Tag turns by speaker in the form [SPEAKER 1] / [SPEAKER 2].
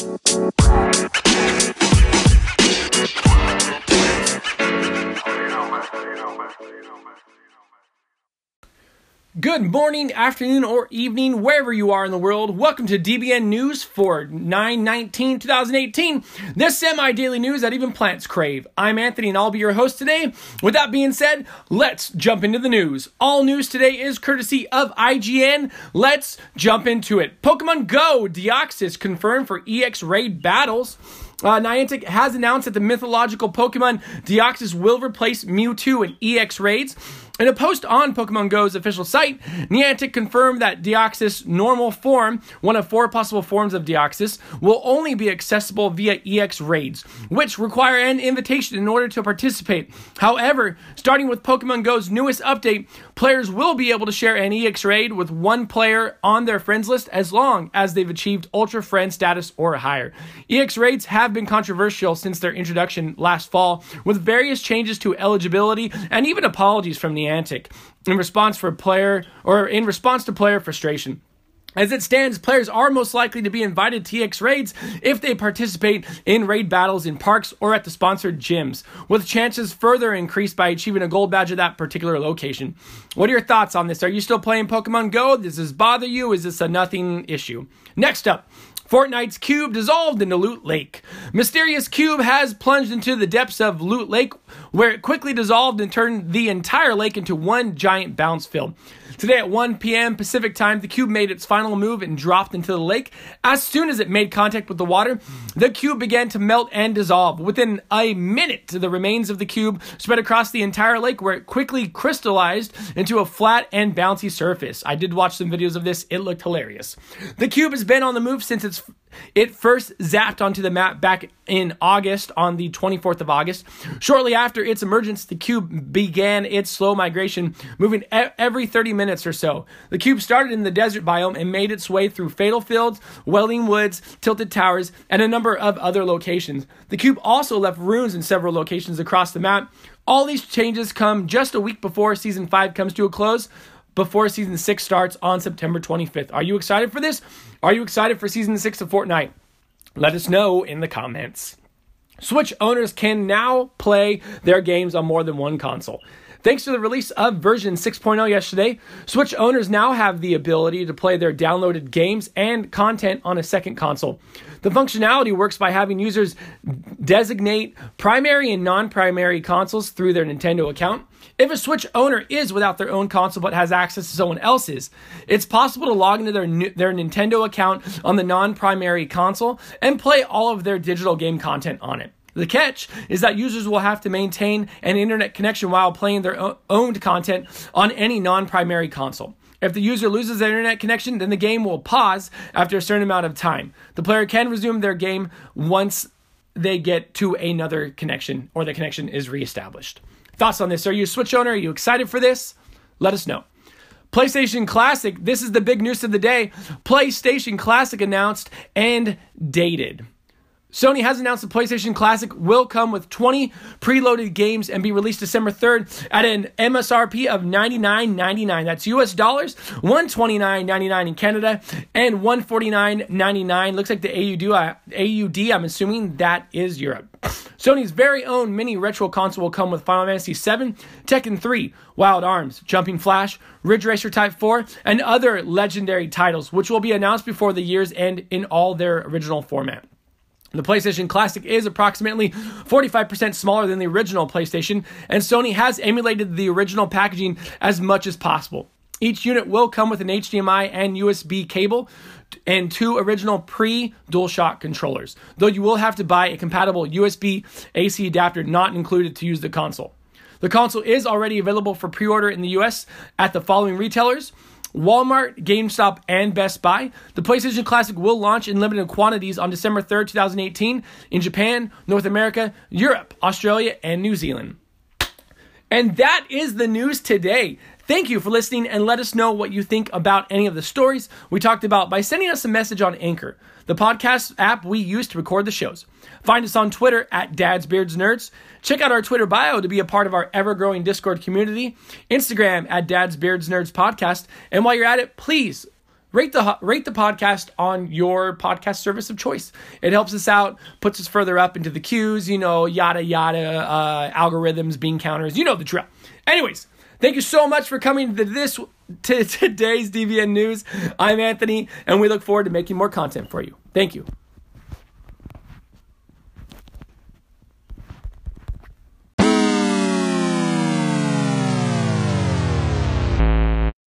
[SPEAKER 1] Bye. Good morning, afternoon, or evening, wherever you are in the world. Welcome to DBN News for 9 19 2018. This semi daily news that even plants crave. I'm Anthony and I'll be your host today. With that being said, let's jump into the news. All news today is courtesy of IGN. Let's jump into it. Pokemon Go Deoxys confirmed for EX Raid battles. Uh, Niantic has announced that the mythological Pokemon Deoxys will replace Mewtwo in EX raids. In a post on Pokemon Go's official site, Niantic confirmed that Deoxys normal form, one of four possible forms of Deoxys, will only be accessible via EX raids, which require an invitation in order to participate. However, starting with Pokemon Go's newest update, players will be able to share an EX raid with one player on their friends list as long as they've achieved Ultra Friend status or higher. EX raids have been controversial since their introduction last fall, with various changes to eligibility and even apologies from Niantic in response for player or in response to player frustration. As it stands, players are most likely to be invited to EX raids if they participate in raid battles in parks or at the sponsored gyms, with chances further increased by achieving a gold badge at that particular location. What are your thoughts on this? Are you still playing Pokemon Go? Does this bother you? Is this a nothing issue? Next up, Fortnite's cube dissolved into Loot Lake. Mysterious cube has plunged into the depths of Loot Lake, where it quickly dissolved and turned the entire lake into one giant bounce field. Today at 1 p.m. Pacific time, the cube made its final move and dropped into the lake. As soon as it made contact with the water, the cube began to melt and dissolve. Within a minute, the remains of the cube spread across the entire lake where it quickly crystallized into a flat and bouncy surface. I did watch some videos of this, it looked hilarious. The cube has been on the move since its it first zapped onto the map back in August, on the 24th of August. Shortly after its emergence, the cube began its slow migration, moving every 30 minutes or so. The cube started in the desert biome and made its way through Fatal Fields, Wailing Woods, Tilted Towers, and a number of other locations. The cube also left runes in several locations across the map. All these changes come just a week before Season 5 comes to a close before season six starts on September 25th. Are you excited for this? Are you excited for season six of Fortnite? Let us know in the comments. Switch owners can now play their games on more than one console. Thanks to the release of version 6.0 yesterday, Switch owners now have the ability to play their downloaded games and content on a second console. The functionality works by having users designate primary and non primary consoles through their Nintendo account. If a Switch owner is without their own console but has access to someone else's, it's possible to log into their, their Nintendo account on the non primary console and play all of their digital game content on it. The catch is that users will have to maintain an internet connection while playing their owned content on any non primary console. If the user loses their internet connection, then the game will pause after a certain amount of time. The player can resume their game once they get to another connection or the connection is reestablished. Thoughts on this? Are you a Switch owner? Are you excited for this? Let us know. PlayStation Classic, this is the big news of the day. PlayStation Classic announced and dated. Sony has announced the PlayStation Classic will come with 20 preloaded games and be released December 3rd at an MSRP of $99.99. That's US dollars, $129.99 in Canada, and $149.99. Looks like the AUD, uh, AUD, I'm assuming that is Europe. Sony's very own mini retro console will come with Final Fantasy VII, Tekken 3, Wild Arms, Jumping Flash, Ridge Racer Type 4, and other legendary titles, which will be announced before the year's end in all their original format. The PlayStation Classic is approximately 45% smaller than the original PlayStation, and Sony has emulated the original packaging as much as possible. Each unit will come with an HDMI and USB cable and two original pre DualShock controllers, though you will have to buy a compatible USB AC adapter not included to use the console. The console is already available for pre order in the US at the following retailers Walmart, GameStop, and Best Buy. The PlayStation Classic will launch in limited quantities on December 3rd, 2018 in Japan, North America, Europe, Australia, and New Zealand. And that is the news today. Thank you for listening and let us know what you think about any of the stories we talked about by sending us a message on Anchor, the podcast app we use to record the shows. Find us on Twitter at Dad's Beards Nerds. Check out our Twitter bio to be a part of our ever growing Discord community, Instagram at Dad's Beards Nerds Podcast. And while you're at it, please rate the rate the podcast on your podcast service of choice. It helps us out, puts us further up into the queues, you know, yada yada, uh, algorithms, bean counters, you know the drill. Anyways, thank you so much for coming to this to today's DBN news. I'm Anthony, and we look forward to making more content for you. Thank you.